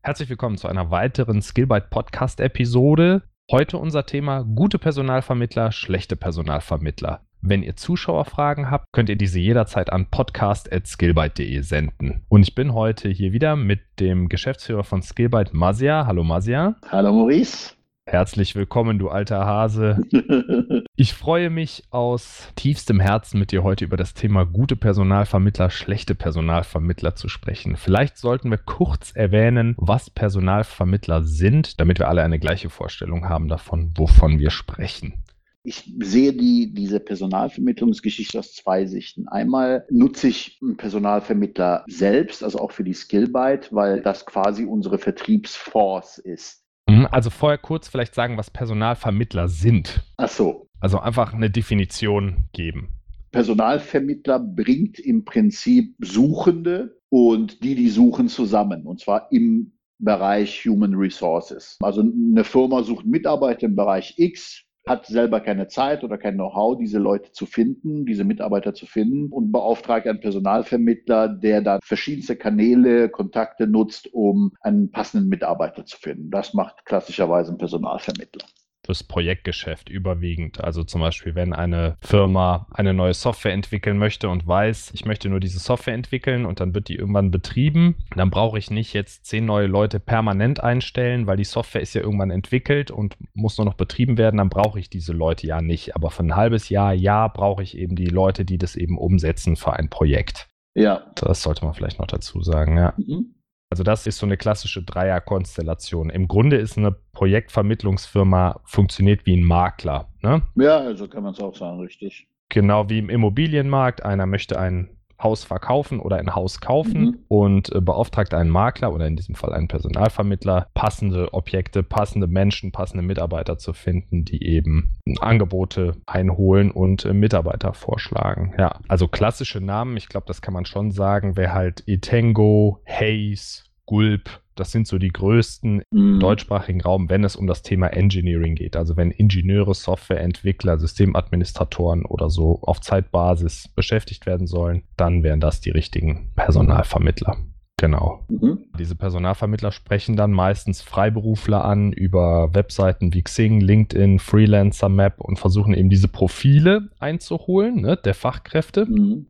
Herzlich willkommen zu einer weiteren Skillbyte Podcast Episode. Heute unser Thema gute Personalvermittler, schlechte Personalvermittler. Wenn ihr Zuschauerfragen habt, könnt ihr diese jederzeit an podcast.skillbyte.de senden. Und ich bin heute hier wieder mit dem Geschäftsführer von Skillbyte, Masia. Hallo Masia. Hallo Maurice. Herzlich willkommen, du alter Hase. Ich freue mich aus tiefstem Herzen, mit dir heute über das Thema gute Personalvermittler, schlechte Personalvermittler zu sprechen. Vielleicht sollten wir kurz erwähnen, was Personalvermittler sind, damit wir alle eine gleiche Vorstellung haben davon, wovon wir sprechen. Ich sehe die, diese Personalvermittlungsgeschichte aus zwei Sichten. Einmal nutze ich einen Personalvermittler selbst, also auch für die Skillbyte, weil das quasi unsere Vertriebsforce ist. Mhm, also vorher kurz vielleicht sagen, was Personalvermittler sind. Ach so. Also einfach eine Definition geben. Personalvermittler bringt im Prinzip Suchende und die, die suchen, zusammen. Und zwar im Bereich Human Resources. Also eine Firma sucht Mitarbeiter im Bereich X, hat selber keine Zeit oder kein Know-how, diese Leute zu finden, diese Mitarbeiter zu finden und beauftragt einen Personalvermittler, der dann verschiedenste Kanäle, Kontakte nutzt, um einen passenden Mitarbeiter zu finden. Das macht klassischerweise ein Personalvermittler das Projektgeschäft überwiegend. Also zum Beispiel, wenn eine Firma eine neue Software entwickeln möchte und weiß, ich möchte nur diese Software entwickeln und dann wird die irgendwann betrieben, dann brauche ich nicht jetzt zehn neue Leute permanent einstellen, weil die Software ist ja irgendwann entwickelt und muss nur noch betrieben werden, dann brauche ich diese Leute ja nicht. Aber für ein halbes Jahr, ja, brauche ich eben die Leute, die das eben umsetzen für ein Projekt. Ja. Das sollte man vielleicht noch dazu sagen, ja. Mhm. Also das ist so eine klassische Dreierkonstellation. Im Grunde ist eine Projektvermittlungsfirma funktioniert wie ein Makler. Ne? Ja, also kann man es auch sagen, richtig. Genau wie im Immobilienmarkt. Einer möchte ein Haus verkaufen oder ein Haus kaufen mhm. und äh, beauftragt einen Makler oder in diesem Fall einen Personalvermittler, passende Objekte, passende Menschen, passende Mitarbeiter zu finden, die eben Angebote einholen und äh, Mitarbeiter vorschlagen. Ja, also klassische Namen, ich glaube, das kann man schon sagen, wäre halt Etengo, Hayes, Gulp, das sind so die größten mhm. deutschsprachigen Raum, wenn es um das Thema Engineering geht. Also wenn Ingenieure, Softwareentwickler, Systemadministratoren oder so auf Zeitbasis beschäftigt werden sollen, dann wären das die richtigen Personalvermittler. Genau. Mhm. Diese Personalvermittler sprechen dann meistens Freiberufler an über Webseiten wie Xing, LinkedIn, Freelancer Map und versuchen eben diese Profile einzuholen, ne, der Fachkräfte. Mhm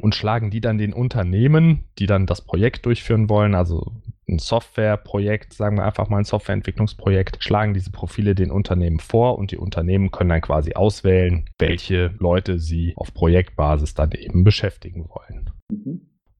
und schlagen die dann den Unternehmen, die dann das Projekt durchführen wollen, also ein Softwareprojekt, sagen wir einfach mal ein Softwareentwicklungsprojekt, schlagen diese Profile den Unternehmen vor und die Unternehmen können dann quasi auswählen, welche Leute sie auf Projektbasis dann eben beschäftigen wollen.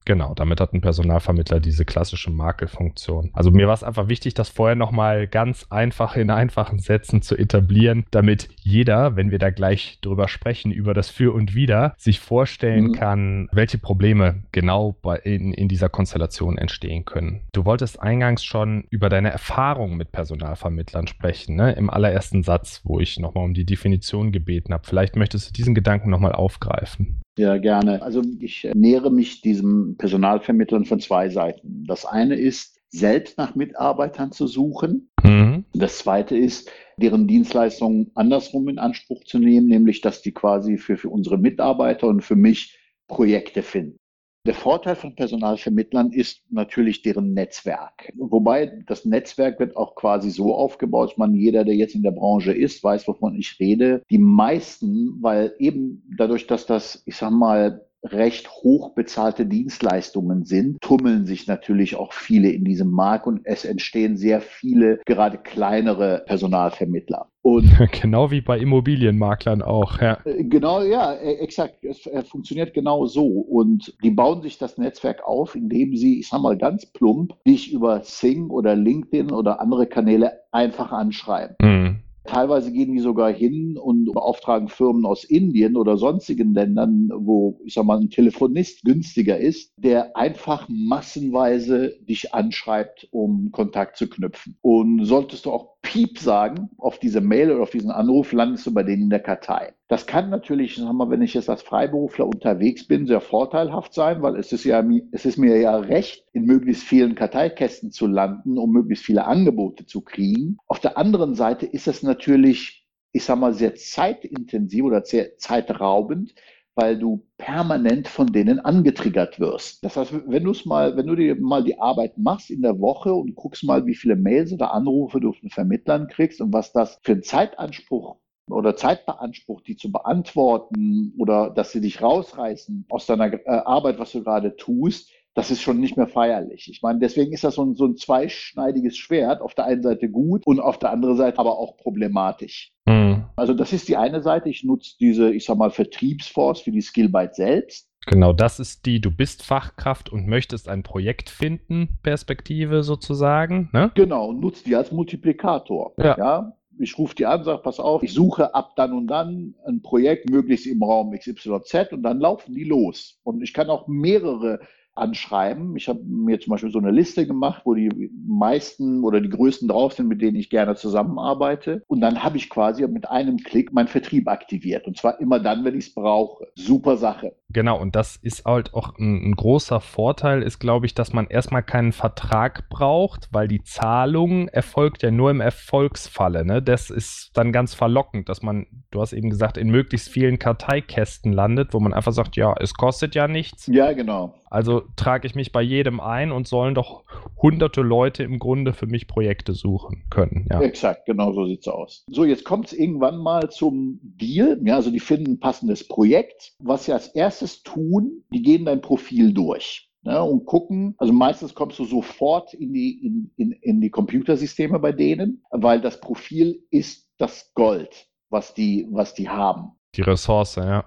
Genau, damit hat ein Personalvermittler diese klassische Makelfunktion. Also mir war es einfach wichtig, das vorher nochmal ganz einfach in einfachen Sätzen zu etablieren, damit jeder, wenn wir da gleich drüber sprechen, über das Für und Wider, sich vorstellen mhm. kann, welche Probleme genau bei, in, in dieser Konstellation entstehen können. Du wolltest eingangs schon über deine Erfahrungen mit Personalvermittlern sprechen, ne? im allerersten Satz, wo ich nochmal um die Definition gebeten habe. Vielleicht möchtest du diesen Gedanken nochmal aufgreifen. Ja, gerne. Also ich nähere mich diesem Personalvermittlern von zwei Seiten. Das eine ist, selbst nach Mitarbeitern zu suchen. Mhm. Das zweite ist, deren Dienstleistungen andersrum in Anspruch zu nehmen, nämlich dass die quasi für, für unsere Mitarbeiter und für mich Projekte finden. Der Vorteil von Personalvermittlern ist natürlich deren Netzwerk. Wobei das Netzwerk wird auch quasi so aufgebaut, dass man jeder, der jetzt in der Branche ist, weiß, wovon ich rede. Die meisten, weil eben dadurch, dass das, ich sag mal, recht hoch bezahlte Dienstleistungen sind, tummeln sich natürlich auch viele in diesem Markt und es entstehen sehr viele, gerade kleinere Personalvermittler. Und genau wie bei Immobilienmaklern auch, ja. Äh, genau, ja, e, exakt. Es funktioniert genau so. Und die bauen sich das Netzwerk auf, indem sie, ich sag mal ganz plump, dich über Sing oder LinkedIn oder andere Kanäle einfach anschreiben. Mhm. Teilweise gehen die sogar hin und beauftragen Firmen aus Indien oder sonstigen Ländern, wo, ich sag mal, ein Telefonist günstiger ist, der einfach massenweise dich anschreibt, um Kontakt zu knüpfen. Und solltest du auch Piep sagen auf diese Mail oder auf diesen Anruf, landest du bei denen in der Kartei. Das kann natürlich, sagen wir, wenn ich jetzt als Freiberufler unterwegs bin, sehr vorteilhaft sein, weil es ist ja, es ist mir ja recht, in möglichst vielen Karteikästen zu landen, um möglichst viele Angebote zu kriegen. Auf der anderen Seite ist es natürlich, ich sag mal, sehr zeitintensiv oder sehr zeitraubend, weil du permanent von denen angetriggert wirst. Das heißt, wenn du es mal, wenn du dir mal die Arbeit machst in der Woche und guckst mal, wie viele Mails oder Anrufe du von Vermittlern kriegst und was das für einen Zeitanspruch oder Zeit beansprucht, die zu beantworten oder dass sie dich rausreißen aus deiner äh, Arbeit, was du gerade tust, das ist schon nicht mehr feierlich. Ich meine, deswegen ist das so ein, so ein zweischneidiges Schwert. Auf der einen Seite gut und auf der anderen Seite aber auch problematisch. Mhm. Also das ist die eine Seite. Ich nutze diese, ich sag mal, Vertriebsforce für die Skillbyte selbst. Genau, das ist die, du bist Fachkraft und möchtest ein Projekt finden, Perspektive sozusagen. Ne? Genau, nutzt die als Multiplikator. Ja. ja? Ich rufe die an, sage, pass auf, ich suche ab dann und dann ein Projekt, möglichst im Raum XYZ und dann laufen die los. Und ich kann auch mehrere anschreiben. Ich habe mir zum Beispiel so eine Liste gemacht, wo die meisten oder die größten drauf sind, mit denen ich gerne zusammenarbeite. Und dann habe ich quasi mit einem Klick meinen Vertrieb aktiviert. Und zwar immer dann, wenn ich es brauche. Super Sache. Genau, und das ist halt auch ein, ein großer Vorteil, ist, glaube ich, dass man erstmal keinen Vertrag braucht, weil die Zahlung erfolgt ja nur im Erfolgsfalle. Ne? Das ist dann ganz verlockend, dass man, du hast eben gesagt, in möglichst vielen Karteikästen landet, wo man einfach sagt, ja, es kostet ja nichts. Ja, genau. Also trage ich mich bei jedem ein und sollen doch hunderte Leute im Grunde für mich Projekte suchen können. Ja. Exakt, genau so sieht es aus. So, jetzt kommt es irgendwann mal zum Deal. Ja, also die finden ein passendes Projekt. Was sie als erstes tun, die gehen dein Profil durch. Ja, und gucken, also meistens kommst du sofort in die, in, in, in die Computersysteme bei denen, weil das Profil ist das Gold, was die, was die haben. Die Ressource, ja.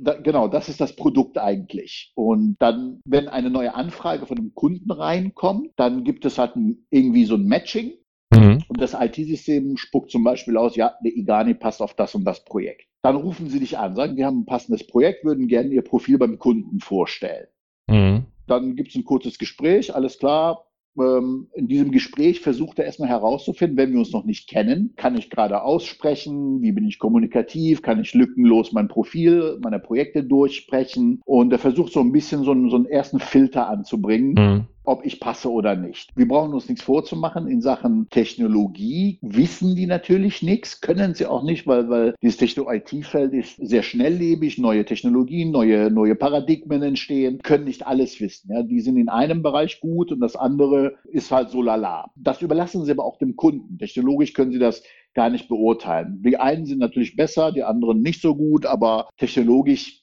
Da, genau, das ist das Produkt eigentlich. Und dann, wenn eine neue Anfrage von einem Kunden reinkommt, dann gibt es halt ein, irgendwie so ein Matching. Mhm. Und das IT-System spuckt zum Beispiel aus, ja, der Igani passt auf das und das Projekt. Dann rufen sie dich an, sagen, wir haben ein passendes Projekt, würden gerne ihr Profil beim Kunden vorstellen. Mhm. Dann gibt es ein kurzes Gespräch, alles klar, ähm, in diesem Gespräch versucht er erstmal herauszufinden, wenn wir uns noch nicht kennen, kann ich gerade aussprechen, wie bin ich kommunikativ, kann ich lückenlos mein Profil, meine Projekte durchsprechen und er versucht so ein bisschen so einen, so einen ersten Filter anzubringen. Mhm ob ich passe oder nicht. Wir brauchen uns nichts vorzumachen in Sachen Technologie. Wissen die natürlich nichts, können sie auch nicht, weil, weil dieses Techno-IT-Feld ist sehr schnelllebig, neue Technologien, neue, neue Paradigmen entstehen, können nicht alles wissen. Ja. Die sind in einem Bereich gut und das andere ist halt so lala. Das überlassen sie aber auch dem Kunden. Technologisch können sie das gar nicht beurteilen. Die einen sind natürlich besser, die anderen nicht so gut, aber technologisch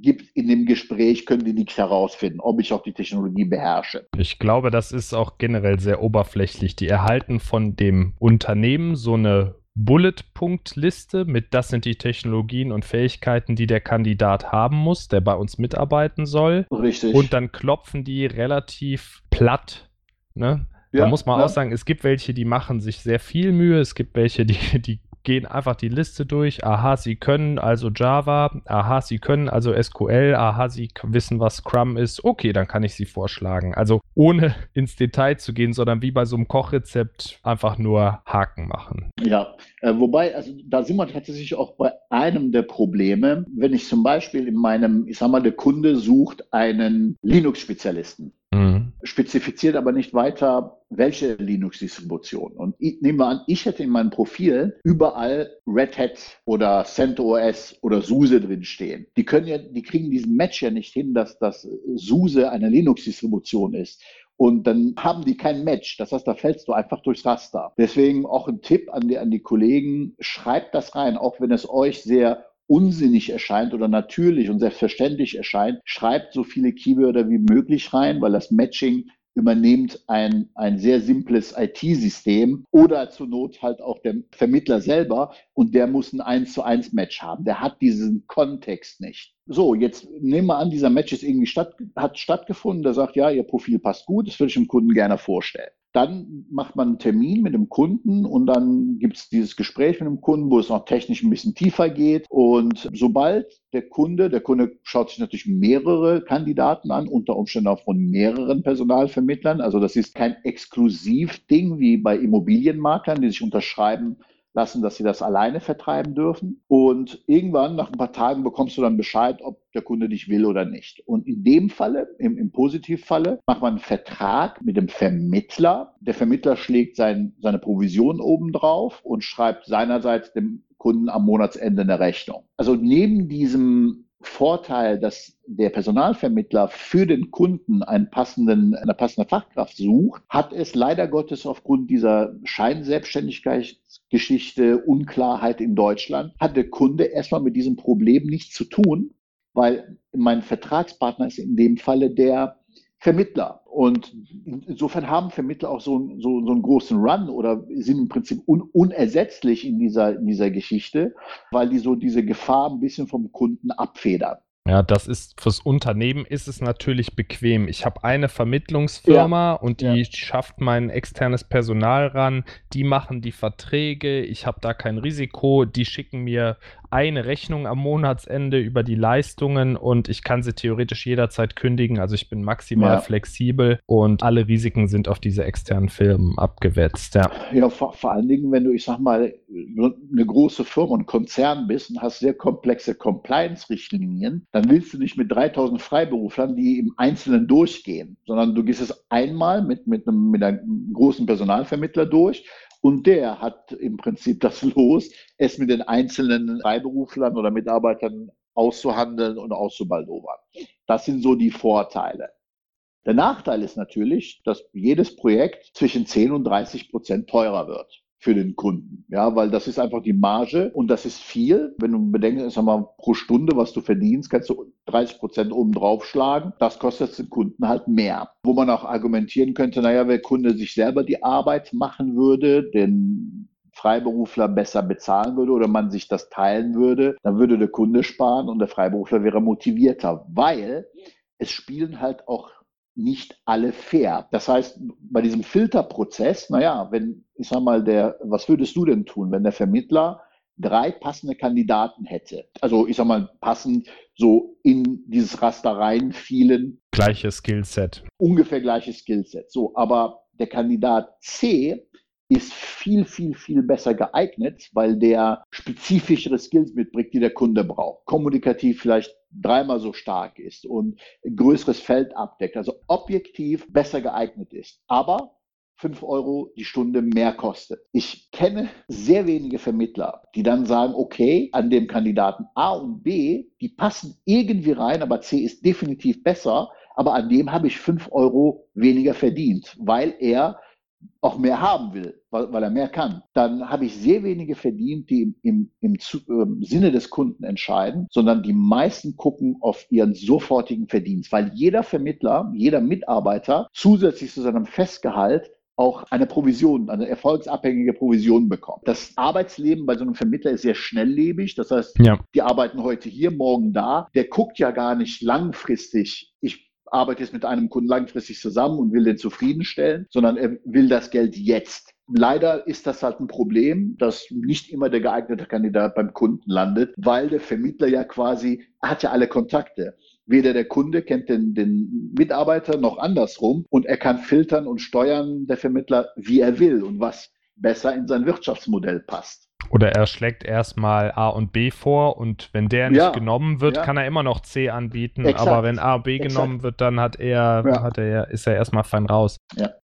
gibt in dem Gespräch, können die nichts herausfinden, ob ich auch die Technologie beherrsche. Ich glaube, das ist auch generell sehr oberflächlich. Die erhalten von dem Unternehmen so eine Bullet-Punkt-Liste mit das sind die Technologien und Fähigkeiten, die der Kandidat haben muss, der bei uns mitarbeiten soll. Richtig. Und dann klopfen die relativ platt. Ne? Ja, da muss man ja. auch sagen, es gibt welche, die machen sich sehr viel Mühe, es gibt welche, die, die gehen einfach die Liste durch. Aha, sie können also Java. Aha, sie können also SQL. Aha, sie wissen, was Scrum ist. Okay, dann kann ich sie vorschlagen. Also ohne ins Detail zu gehen, sondern wie bei so einem Kochrezept einfach nur Haken machen. Ja, äh, wobei, also da sind wir tatsächlich auch bei einem der Probleme. Wenn ich zum Beispiel in meinem, ich sag mal, der Kunde sucht einen Linux-Spezialisten. Mhm. Spezifiziert aber nicht weiter, welche Linux-Distribution. Und ich, nehmen wir an, ich hätte in meinem Profil überall Red Hat oder CentOS oder SUSE drinstehen. Die können ja, die kriegen diesen Match ja nicht hin, dass das SUSE eine Linux-Distribution ist. Und dann haben die kein Match. Das heißt, da fällst du einfach durchs Raster. Deswegen auch ein Tipp an die, an die Kollegen, schreibt das rein, auch wenn es euch sehr unsinnig erscheint oder natürlich und selbstverständlich erscheint, schreibt so viele Keywörter wie möglich rein, weil das Matching übernimmt ein, ein sehr simples IT-System oder zur Not halt auch der Vermittler selber und der muss ein 1 zu 1 Match haben. Der hat diesen Kontext nicht. So, jetzt nehmen wir an, dieser Match ist irgendwie statt, hat stattgefunden. Der sagt, ja, Ihr Profil passt gut, das würde ich dem Kunden gerne vorstellen. Dann macht man einen Termin mit dem Kunden und dann gibt es dieses Gespräch mit dem Kunden, wo es noch technisch ein bisschen tiefer geht. Und sobald der Kunde, der Kunde schaut sich natürlich mehrere Kandidaten an, unter Umständen auch von mehreren Personalvermittlern. Also das ist kein Exklusivding wie bei Immobilienmaklern, die sich unterschreiben, lassen, dass sie das alleine vertreiben dürfen. Und irgendwann, nach ein paar Tagen, bekommst du dann Bescheid, ob der Kunde dich will oder nicht. Und in dem Falle, im, im Positivfalle, macht man einen Vertrag mit dem Vermittler. Der Vermittler schlägt sein, seine Provision obendrauf und schreibt seinerseits dem Kunden am Monatsende eine Rechnung. Also neben diesem Vorteil, dass der Personalvermittler für den Kunden einen passenden, eine passende Fachkraft sucht, hat es leider Gottes aufgrund dieser Scheinselbstständigkeitsgeschichte, Unklarheit in Deutschland, hat der Kunde erstmal mit diesem Problem nichts zu tun, weil mein Vertragspartner ist in dem Falle der Vermittler. Und insofern haben Vermittler auch so, so, so einen großen Run oder sind im Prinzip un, unersetzlich in dieser, in dieser Geschichte, weil die so diese Gefahr ein bisschen vom Kunden abfedern. Ja, das ist fürs Unternehmen ist es natürlich bequem. Ich habe eine Vermittlungsfirma ja. und die ja. schafft mein externes Personal ran, die machen die Verträge, ich habe da kein Risiko, die schicken mir eine Rechnung am Monatsende über die Leistungen und ich kann sie theoretisch jederzeit kündigen. Also ich bin maximal ja. flexibel und alle Risiken sind auf diese externen Firmen abgewetzt. Ja, ja vor, vor allen Dingen, wenn du, ich sag mal, eine große Firma und Konzern bist und hast sehr komplexe Compliance-Richtlinien, dann willst du nicht mit 3000 Freiberuflern, die im Einzelnen durchgehen, sondern du gehst es einmal mit, mit, einem, mit einem großen Personalvermittler durch und der hat im Prinzip das Los, es mit den einzelnen Freiberuflern oder Mitarbeitern auszuhandeln und auszubaldowern. Das sind so die Vorteile. Der Nachteil ist natürlich, dass jedes Projekt zwischen 10 und 30 Prozent teurer wird für den Kunden. Ja, weil das ist einfach die Marge und das ist viel. Wenn du bedenkst, sag mal, pro Stunde, was du verdienst, kannst du 30 Prozent oben drauf schlagen. Das kostet den Kunden halt mehr. Wo man auch argumentieren könnte, naja, der Kunde sich selber die Arbeit machen würde, den Freiberufler besser bezahlen würde oder man sich das teilen würde, dann würde der Kunde sparen und der Freiberufler wäre motivierter, weil es spielen halt auch nicht alle fair. Das heißt, bei diesem Filterprozess, naja, wenn, ich sag mal, der, was würdest du denn tun, wenn der Vermittler drei passende Kandidaten hätte? Also, ich sag mal, passend so in dieses Raster rein fielen. Gleiches Skillset. Ungefähr gleiches Skillset. So, aber der Kandidat C ist viel, viel, viel besser geeignet, weil der spezifischere Skills mitbringt, die der Kunde braucht. Kommunikativ vielleicht dreimal so stark ist und ein größeres Feld abdeckt, also objektiv besser geeignet ist. Aber 5 Euro die Stunde mehr kostet. Ich kenne sehr wenige Vermittler, die dann sagen, okay, an dem Kandidaten A und B, die passen irgendwie rein, aber C ist definitiv besser, aber an dem habe ich 5 Euro weniger verdient, weil er auch mehr haben will, weil, weil er mehr kann, dann habe ich sehr wenige verdient, die im, im, im, im Sinne des Kunden entscheiden, sondern die meisten gucken auf ihren sofortigen Verdienst, weil jeder Vermittler, jeder Mitarbeiter zusätzlich zu seinem Festgehalt auch eine Provision, eine erfolgsabhängige Provision bekommt. Das Arbeitsleben bei so einem Vermittler ist sehr schnelllebig. Das heißt, ja. die arbeiten heute hier, morgen da. Der guckt ja gar nicht langfristig. Ich arbeite jetzt mit einem Kunden langfristig zusammen und will den zufriedenstellen, sondern er will das Geld jetzt. Leider ist das halt ein Problem, dass nicht immer der geeignete Kandidat beim Kunden landet, weil der Vermittler ja quasi hat ja alle Kontakte. Weder der Kunde kennt den, den Mitarbeiter noch andersrum und er kann filtern und steuern, der Vermittler, wie er will und was besser in sein Wirtschaftsmodell passt. Oder er schlägt erstmal A und B vor und wenn der nicht ja, genommen wird, ja. kann er immer noch C anbieten. Exakt. Aber wenn A und B Exakt. genommen wird, dann hat er, ja. hat er, ist er erstmal fein raus.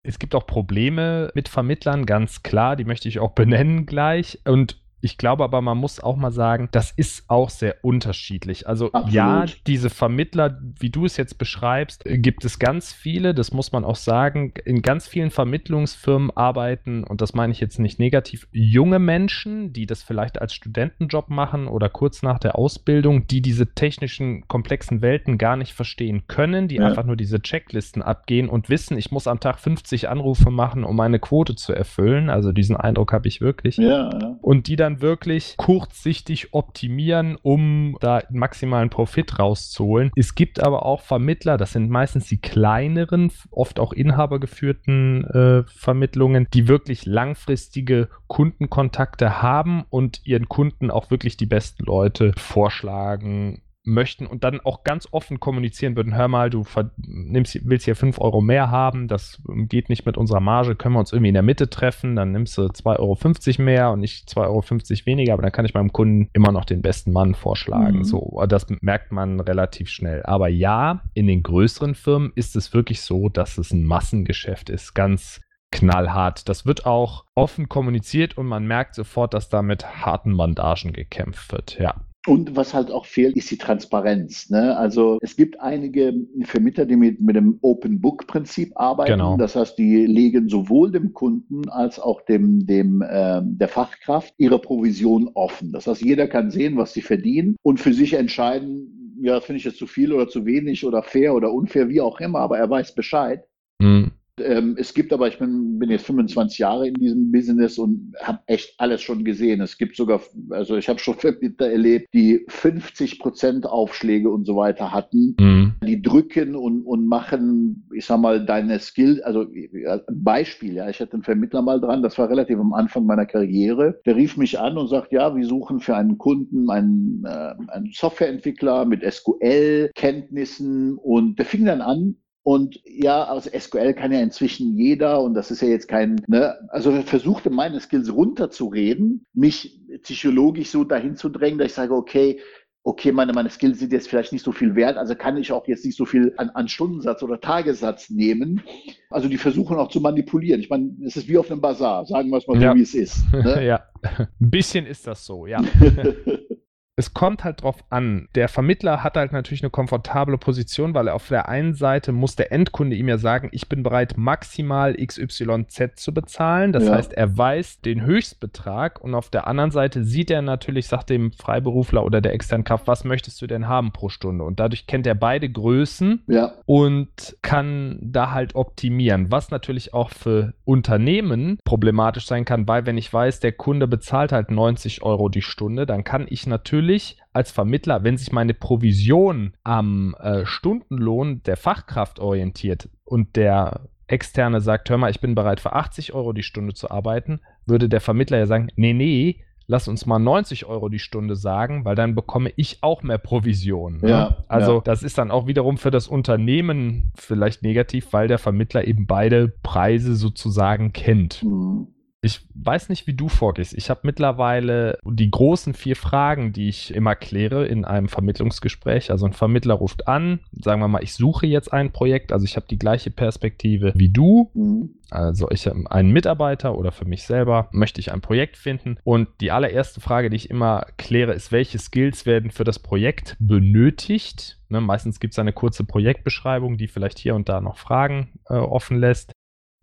Es gibt auch Probleme mit Vermittlern, ganz klar, die möchte ich auch benennen gleich. Und ich glaube aber, man muss auch mal sagen, das ist auch sehr unterschiedlich. Also Absolut. ja, diese Vermittler, wie du es jetzt beschreibst, gibt es ganz viele, das muss man auch sagen. In ganz vielen Vermittlungsfirmen arbeiten, und das meine ich jetzt nicht negativ, junge Menschen, die das vielleicht als Studentenjob machen oder kurz nach der Ausbildung, die diese technischen, komplexen Welten gar nicht verstehen können, die ja. einfach nur diese Checklisten abgehen und wissen, ich muss am Tag 50 Anrufe machen, um meine Quote zu erfüllen. Also diesen Eindruck habe ich wirklich. Ja, ja. Und die dann dann wirklich kurzsichtig optimieren, um da maximalen Profit rauszuholen. Es gibt aber auch Vermittler, das sind meistens die kleineren, oft auch inhabergeführten äh, Vermittlungen, die wirklich langfristige Kundenkontakte haben und ihren Kunden auch wirklich die besten Leute vorschlagen möchten und dann auch ganz offen kommunizieren würden, hör mal, du nimmst, willst hier 5 Euro mehr haben, das geht nicht mit unserer Marge, können wir uns irgendwie in der Mitte treffen, dann nimmst du 2,50 Euro mehr und nicht 2,50 Euro weniger, aber dann kann ich meinem Kunden immer noch den besten Mann vorschlagen. Mhm. So, das merkt man relativ schnell. Aber ja, in den größeren Firmen ist es wirklich so, dass es ein Massengeschäft ist, ganz knallhart. Das wird auch offen kommuniziert und man merkt sofort, dass da mit harten Bandagen gekämpft wird, ja. Und was halt auch fehlt, ist die Transparenz. Ne? Also es gibt einige Vermittler, die mit, mit dem Open Book Prinzip arbeiten. Genau. Das heißt, die legen sowohl dem Kunden als auch dem, dem äh, der Fachkraft ihre Provision offen. Das heißt, jeder kann sehen, was sie verdienen und für sich entscheiden, ja, finde ich jetzt zu viel oder zu wenig oder fair oder unfair, wie auch immer, aber er weiß Bescheid. Mhm. Ähm, es gibt aber, ich bin, bin jetzt 25 Jahre in diesem Business und habe echt alles schon gesehen. Es gibt sogar, also ich habe schon Vermittler erlebt, die 50 Prozent Aufschläge und so weiter hatten. Mhm. Die drücken und, und machen, ich sag mal, deine Skill, also ein Beispiel, ja, ich hatte einen Vermittler mal dran, das war relativ am Anfang meiner Karriere. Der rief mich an und sagt, ja, wir suchen für einen Kunden einen, äh, einen Softwareentwickler mit SQL-Kenntnissen und der fing dann an, und ja, aus SQL kann ja inzwischen jeder und das ist ja jetzt kein, ne, also versuchte meine Skills runterzureden, mich psychologisch so dahin zu drängen, dass ich sage, okay, okay, meine, meine Skills sind jetzt vielleicht nicht so viel wert, also kann ich auch jetzt nicht so viel an, an Stundensatz oder Tagessatz nehmen. Also die versuchen auch zu manipulieren. Ich meine, es ist wie auf einem Bazar, sagen wir es mal so, wie es ist. Ne? ja, ein bisschen ist das so, ja. es kommt halt drauf an. Der Vermittler hat halt natürlich eine komfortable Position, weil er auf der einen Seite muss der Endkunde ihm ja sagen, ich bin bereit, maximal XYZ zu bezahlen. Das ja. heißt, er weiß den Höchstbetrag und auf der anderen Seite sieht er natürlich, sagt dem Freiberufler oder der externen Kraft, was möchtest du denn haben pro Stunde? Und dadurch kennt er beide Größen ja. und kann da halt optimieren, was natürlich auch für Unternehmen problematisch sein kann, weil wenn ich weiß, der Kunde bezahlt halt 90 Euro die Stunde, dann kann ich natürlich natürlich als Vermittler, wenn sich meine Provision am äh, Stundenlohn der Fachkraft orientiert und der Externe sagt, hör mal, ich bin bereit für 80 Euro die Stunde zu arbeiten, würde der Vermittler ja sagen, nee, nee, lass uns mal 90 Euro die Stunde sagen, weil dann bekomme ich auch mehr Provision. Ne? Ja, also ja. das ist dann auch wiederum für das Unternehmen vielleicht negativ, weil der Vermittler eben beide Preise sozusagen kennt. Mhm. Ich weiß nicht, wie du vorgehst. Ich habe mittlerweile die großen vier Fragen, die ich immer kläre in einem Vermittlungsgespräch. Also ein Vermittler ruft an, sagen wir mal, ich suche jetzt ein Projekt, also ich habe die gleiche Perspektive wie du. Also ich habe einen Mitarbeiter oder für mich selber möchte ich ein Projekt finden. Und die allererste Frage, die ich immer kläre, ist, welche Skills werden für das Projekt benötigt? Ne, meistens gibt es eine kurze Projektbeschreibung, die vielleicht hier und da noch Fragen äh, offen lässt.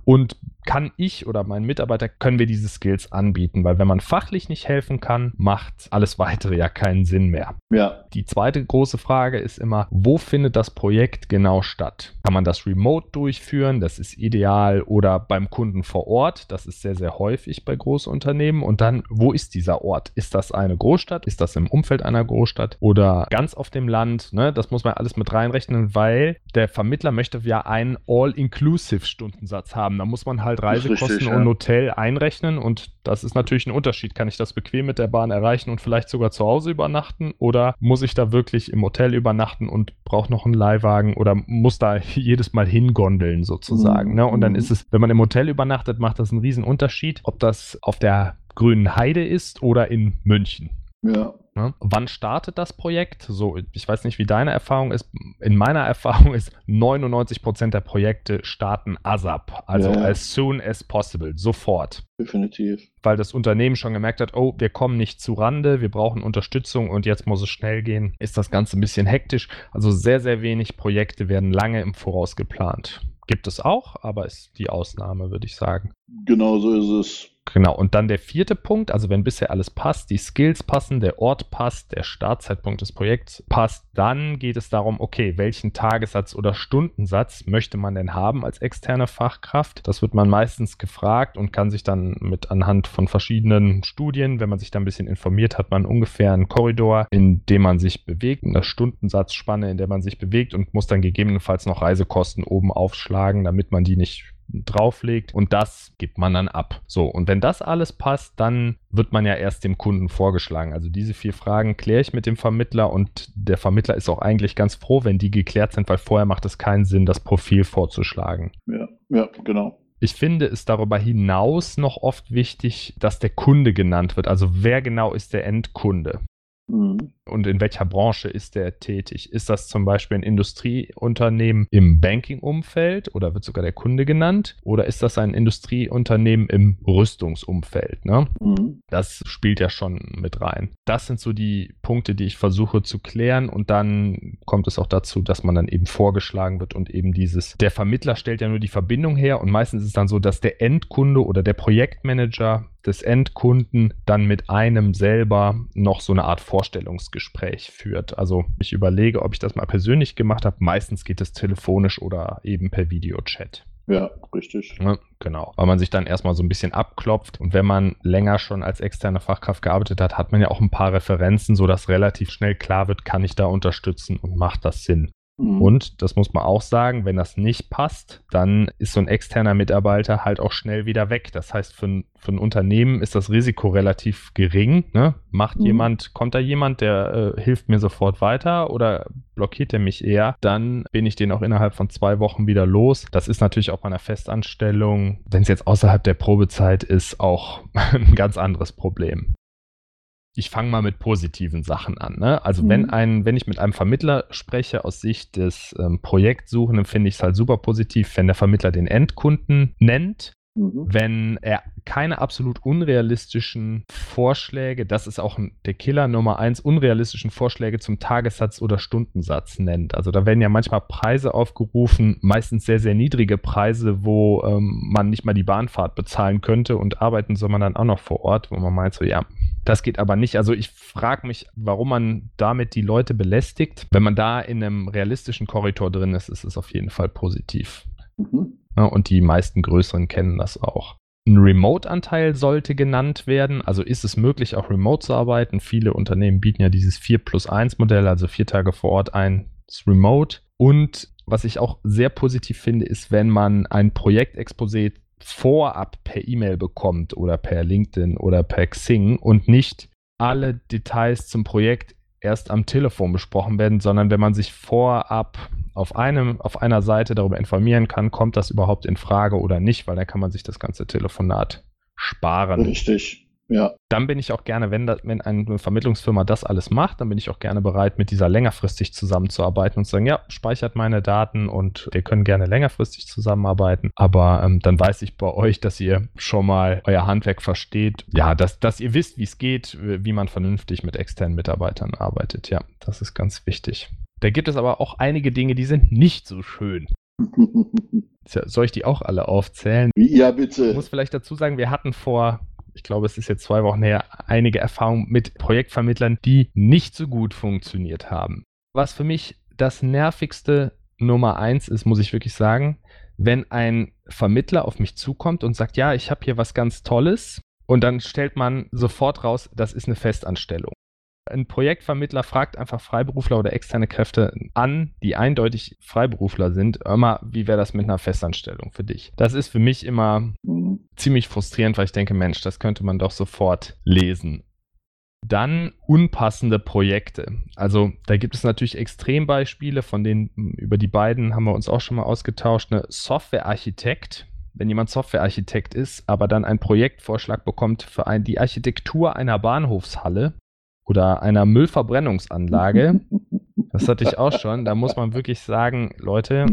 Und kann ich oder mein Mitarbeiter, können wir diese Skills anbieten? Weil wenn man fachlich nicht helfen kann, macht alles weitere ja keinen Sinn mehr. Ja. Die zweite große Frage ist immer, wo findet das Projekt genau statt? Kann man das remote durchführen? Das ist ideal. Oder beim Kunden vor Ort? Das ist sehr, sehr häufig bei Großunternehmen. Und dann, wo ist dieser Ort? Ist das eine Großstadt? Ist das im Umfeld einer Großstadt? Oder ganz auf dem Land? Ne? Das muss man alles mit reinrechnen, weil der Vermittler möchte ja einen All-Inclusive-Stundensatz haben. Da muss man halt halt Reisekosten richtig, und Hotel einrechnen und das ist natürlich ein Unterschied. Kann ich das bequem mit der Bahn erreichen und vielleicht sogar zu Hause übernachten oder muss ich da wirklich im Hotel übernachten und brauche noch einen Leihwagen oder muss da jedes Mal hingondeln sozusagen. Mhm. Ne? Und dann mhm. ist es, wenn man im Hotel übernachtet, macht das einen riesen Unterschied, ob das auf der grünen Heide ist oder in München. Ja. Ne? Wann startet das Projekt? So, ich weiß nicht, wie deine Erfahrung ist. In meiner Erfahrung ist 99% der Projekte starten ASAP, also ja. as soon as possible, sofort. Definitiv. Weil das Unternehmen schon gemerkt hat, oh, wir kommen nicht zu Rande, wir brauchen Unterstützung und jetzt muss es schnell gehen. Ist das Ganze ein bisschen hektisch. Also sehr, sehr wenig Projekte werden lange im Voraus geplant. Gibt es auch, aber ist die Ausnahme, würde ich sagen. Genau so ist es. Genau, und dann der vierte Punkt, also wenn bisher alles passt, die Skills passen, der Ort passt, der Startzeitpunkt des Projekts passt, dann geht es darum, okay, welchen Tagessatz oder Stundensatz möchte man denn haben als externe Fachkraft? Das wird man meistens gefragt und kann sich dann mit anhand von verschiedenen Studien, wenn man sich da ein bisschen informiert, hat man ungefähr einen Korridor, in dem man sich bewegt, eine Stundensatzspanne, in der man sich bewegt und muss dann gegebenenfalls noch Reisekosten oben aufschlagen, damit man die nicht drauflegt und das gibt man dann ab. So, und wenn das alles passt, dann wird man ja erst dem Kunden vorgeschlagen. Also diese vier Fragen kläre ich mit dem Vermittler und der Vermittler ist auch eigentlich ganz froh, wenn die geklärt sind, weil vorher macht es keinen Sinn, das Profil vorzuschlagen. Ja, ja, genau. Ich finde es darüber hinaus noch oft wichtig, dass der Kunde genannt wird. Also wer genau ist der Endkunde? Mhm. Und in welcher Branche ist der tätig? Ist das zum Beispiel ein Industrieunternehmen im Banking-Umfeld oder wird sogar der Kunde genannt? Oder ist das ein Industrieunternehmen im Rüstungsumfeld? Ne? Mhm. Das spielt ja schon mit rein. Das sind so die Punkte, die ich versuche zu klären. Und dann kommt es auch dazu, dass man dann eben vorgeschlagen wird und eben dieses, der Vermittler stellt ja nur die Verbindung her und meistens ist es dann so, dass der Endkunde oder der Projektmanager des Endkunden dann mit einem selber noch so eine Art Vorstellungsgespräch führt. Also ich überlege, ob ich das mal persönlich gemacht habe. Meistens geht es telefonisch oder eben per Videochat. Ja, richtig. Ja, genau. Weil man sich dann erstmal so ein bisschen abklopft. Und wenn man länger schon als externe Fachkraft gearbeitet hat, hat man ja auch ein paar Referenzen, sodass relativ schnell klar wird, kann ich da unterstützen und macht das Sinn. Mhm. Und das muss man auch sagen, wenn das nicht passt, dann ist so ein externer Mitarbeiter halt auch schnell wieder weg. Das heißt, für ein, für ein Unternehmen ist das Risiko relativ gering. Ne? Macht mhm. jemand, kommt da jemand, der äh, hilft mir sofort weiter oder blockiert er mich eher, dann bin ich den auch innerhalb von zwei Wochen wieder los. Das ist natürlich auch bei einer Festanstellung, wenn es jetzt außerhalb der Probezeit ist, auch ein ganz anderes Problem ich fange mal mit positiven Sachen an. Ne? Also mhm. wenn ein, wenn ich mit einem Vermittler spreche aus Sicht des ähm, Projektsuchenden, finde ich es halt super positiv, wenn der Vermittler den Endkunden nennt. Mhm. Wenn er keine absolut unrealistischen Vorschläge, das ist auch der Killer Nummer eins, unrealistischen Vorschläge zum Tagessatz oder Stundensatz nennt. Also da werden ja manchmal Preise aufgerufen, meistens sehr, sehr niedrige Preise, wo ähm, man nicht mal die Bahnfahrt bezahlen könnte und arbeiten soll man dann auch noch vor Ort, wo man meint so, ja, das geht aber nicht. Also ich frage mich, warum man damit die Leute belästigt. Wenn man da in einem realistischen Korridor drin ist, ist es auf jeden Fall positiv. Mhm. Ja, und die meisten größeren kennen das auch. Ein Remote-Anteil sollte genannt werden. Also ist es möglich, auch remote zu arbeiten. Viele Unternehmen bieten ja dieses 4 plus 1 Modell, also vier Tage vor Ort, ein Remote. Und was ich auch sehr positiv finde, ist, wenn man ein Projektexposé vorab per E-Mail bekommt oder per LinkedIn oder per Xing und nicht alle Details zum Projekt erst am Telefon besprochen werden, sondern wenn man sich vorab auf, einem, auf einer Seite darüber informieren kann, kommt das überhaupt in Frage oder nicht, weil dann kann man sich das ganze Telefonat sparen. Richtig. Ja. Dann bin ich auch gerne, wenn, das, wenn eine Vermittlungsfirma das alles macht, dann bin ich auch gerne bereit, mit dieser längerfristig zusammenzuarbeiten und zu sagen, ja, speichert meine Daten und wir können gerne längerfristig zusammenarbeiten. Aber ähm, dann weiß ich bei euch, dass ihr schon mal euer Handwerk versteht. Ja, dass, dass ihr wisst, wie es geht, wie man vernünftig mit externen Mitarbeitern arbeitet. Ja, das ist ganz wichtig. Da gibt es aber auch einige Dinge, die sind nicht so schön. Soll ich die auch alle aufzählen? Ja, bitte. Ich muss vielleicht dazu sagen, wir hatten vor ich glaube, es ist jetzt zwei Wochen her, einige Erfahrungen mit Projektvermittlern, die nicht so gut funktioniert haben. Was für mich das nervigste Nummer eins ist, muss ich wirklich sagen, wenn ein Vermittler auf mich zukommt und sagt, ja, ich habe hier was ganz Tolles und dann stellt man sofort raus, das ist eine Festanstellung. Ein Projektvermittler fragt einfach Freiberufler oder externe Kräfte an, die eindeutig Freiberufler sind, immer, wie wäre das mit einer Festanstellung für dich? Das ist für mich immer ziemlich frustrierend, weil ich denke, Mensch, das könnte man doch sofort lesen. Dann unpassende Projekte. Also da gibt es natürlich Extrembeispiele, von denen über die beiden haben wir uns auch schon mal ausgetauscht. Eine Softwarearchitekt, wenn jemand Softwarearchitekt ist, aber dann einen Projektvorschlag bekommt für ein, die Architektur einer Bahnhofshalle, oder einer Müllverbrennungsanlage. Das hatte ich auch schon. Da muss man wirklich sagen, Leute,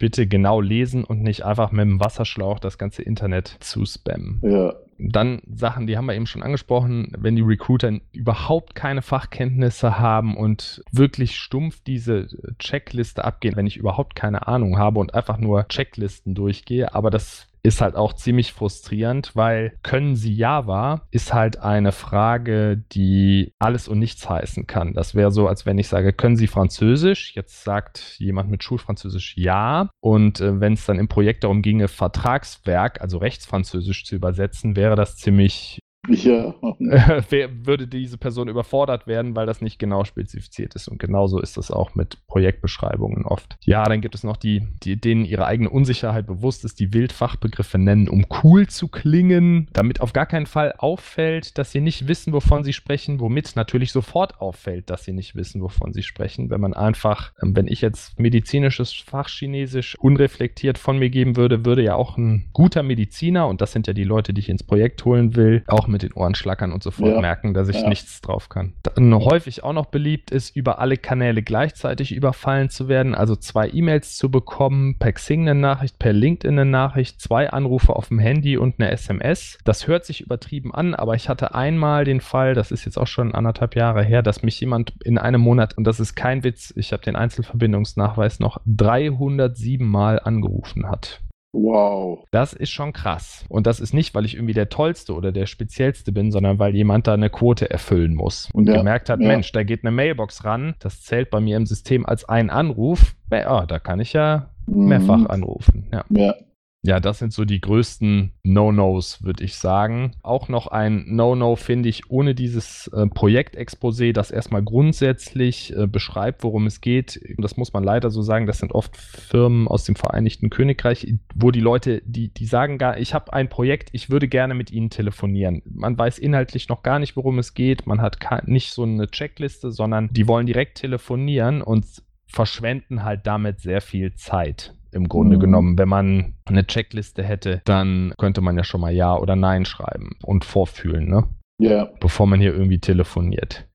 bitte genau lesen und nicht einfach mit dem Wasserschlauch das ganze Internet zu spammen. Ja. Dann Sachen, die haben wir eben schon angesprochen, wenn die Recruiter überhaupt keine Fachkenntnisse haben und wirklich stumpf diese Checkliste abgehen, wenn ich überhaupt keine Ahnung habe und einfach nur Checklisten durchgehe, aber das ist halt auch ziemlich frustrierend, weil können Sie Java ist halt eine Frage, die alles und nichts heißen kann. Das wäre so, als wenn ich sage, können Sie Französisch? Jetzt sagt jemand mit Schulfranzösisch ja. Und äh, wenn es dann im Projekt darum ginge, Vertragswerk, also Rechtsfranzösisch zu übersetzen, wäre das ziemlich ja. würde diese Person überfordert werden, weil das nicht genau spezifiziert ist. Und genauso ist das auch mit Projektbeschreibungen oft. Ja, dann gibt es noch die, die denen ihre eigene Unsicherheit bewusst ist, die Wildfachbegriffe nennen, um cool zu klingen, damit auf gar keinen Fall auffällt, dass sie nicht wissen, wovon sie sprechen, womit natürlich sofort auffällt, dass sie nicht wissen, wovon sie sprechen. Wenn man einfach, ähm, wenn ich jetzt medizinisches Fachchinesisch unreflektiert von mir geben würde, würde ja auch ein guter Mediziner, und das sind ja die Leute, die ich ins Projekt holen will, auch mit den Ohren schlackern und sofort Ja. merken, dass ich Ja. nichts drauf kann. Dann häufig auch noch beliebt ist, über alle Kanäle gleichzeitig überfallen zu werden, also zwei E-Mails zu bekommen, per Xing eine Nachricht, per LinkedIn eine Nachricht, zwei Anrufe auf dem Handy und eine SMS. Das hört sich übertrieben an, aber ich hatte einmal den Fall, das ist jetzt auch schon anderthalb Jahre her, dass mich jemand in einem Monat, und das ist kein Witz, ich habe den Einzelverbindungsnachweis noch, 307 Mal angerufen hat. Wow. Das ist schon krass. Und das ist nicht, weil ich irgendwie der Tollste oder der Speziellste bin, sondern weil jemand da eine Quote erfüllen muss und Ja, gemerkt hat, ja. Mensch, da geht eine Mailbox ran, das zählt bei mir im System als ein Anruf. Ja, da kann ich ja mehrfach Mhm. anrufen. Ja. Ja. Ja, das sind so die größten No-Nos, würde ich sagen. Auch noch ein No-No finde ich ohne dieses äh, Projektexposé, das erstmal grundsätzlich äh, beschreibt, worum es geht. Das muss man leider so sagen. Das sind oft Firmen aus dem Vereinigten Königreich, wo die Leute, die, die sagen gar, ich habe ein Projekt, ich würde gerne mit Ihnen telefonieren. Man weiß inhaltlich noch gar nicht, worum es geht. Man hat nicht so eine Checkliste, sondern die wollen direkt telefonieren und verschwenden halt damit sehr viel Zeit. Im Grunde Mhm. genommen, wenn man eine Checkliste hätte, dann könnte man ja schon mal Ja oder Nein schreiben und vorfühlen, ne? Ja. bevor man hier irgendwie telefoniert.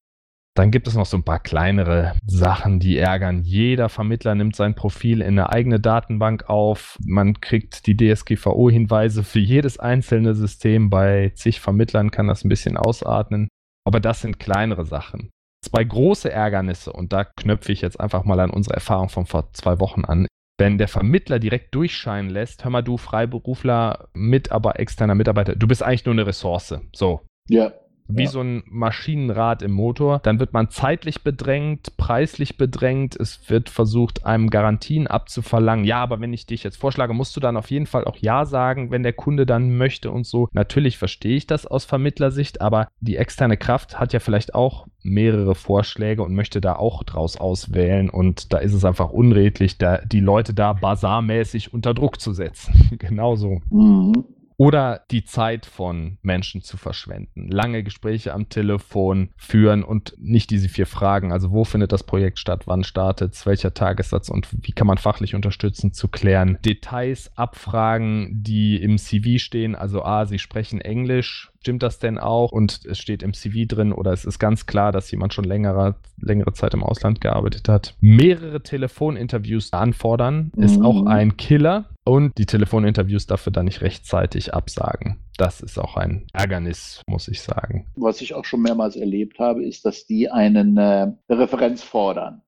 Dann gibt es noch so ein paar kleinere Sachen, die ärgern. Jeder Vermittler nimmt sein Profil in eine eigene Datenbank auf. Man kriegt die DSGVO-Hinweise für jedes einzelne System. Bei zig Vermittlern kann das ein bisschen ausatmen. Aber das sind kleinere Sachen. Zwei große Ärgernisse, und da knöpfe ich jetzt einfach mal an unsere Erfahrung von vor zwei Wochen an. Wenn der Vermittler direkt durchscheinen lässt, hör mal du Freiberufler, mit aber externer Mitarbeiter, du bist eigentlich nur eine Ressource. So, Ja. Wie Ja. so ein Maschinenrad im Motor. Dann wird man zeitlich bedrängt, preislich bedrängt. Es wird versucht, einem Garantien abzuverlangen. Ja, aber wenn ich dich jetzt vorschlage, musst du dann auf jeden Fall auch Ja sagen, wenn der Kunde dann möchte und so. Natürlich verstehe ich das aus Vermittlersicht, aber die externe Kraft hat ja vielleicht auch mehrere Vorschläge und möchte da auch draus auswählen. Und da ist es einfach unredlich, da die Leute da basarmäßig unter Druck zu setzen. Genauso. Mhm. Oder die Zeit von Menschen zu verschwenden. Lange Gespräche am Telefon führen und nicht diese vier Fragen. Also wo findet das Projekt statt, wann startet es, welcher Tagessatz und wie kann man fachlich unterstützen zu klären. Details abfragen, die im CV stehen. Also A, sie sprechen Englisch. Stimmt das denn auch? Und es steht im CV drin oder es ist ganz klar, dass jemand schon längere, längere Zeit im Ausland gearbeitet hat. Mehrere Telefoninterviews anfordern ist Mhm. auch ein Killer. Und die Telefoninterviews dafür dann nicht rechtzeitig absagen. Das ist auch ein Ärgernis, muss ich sagen. Was ich auch schon mehrmals erlebt habe, ist, dass die einen äh, Referenz fordern.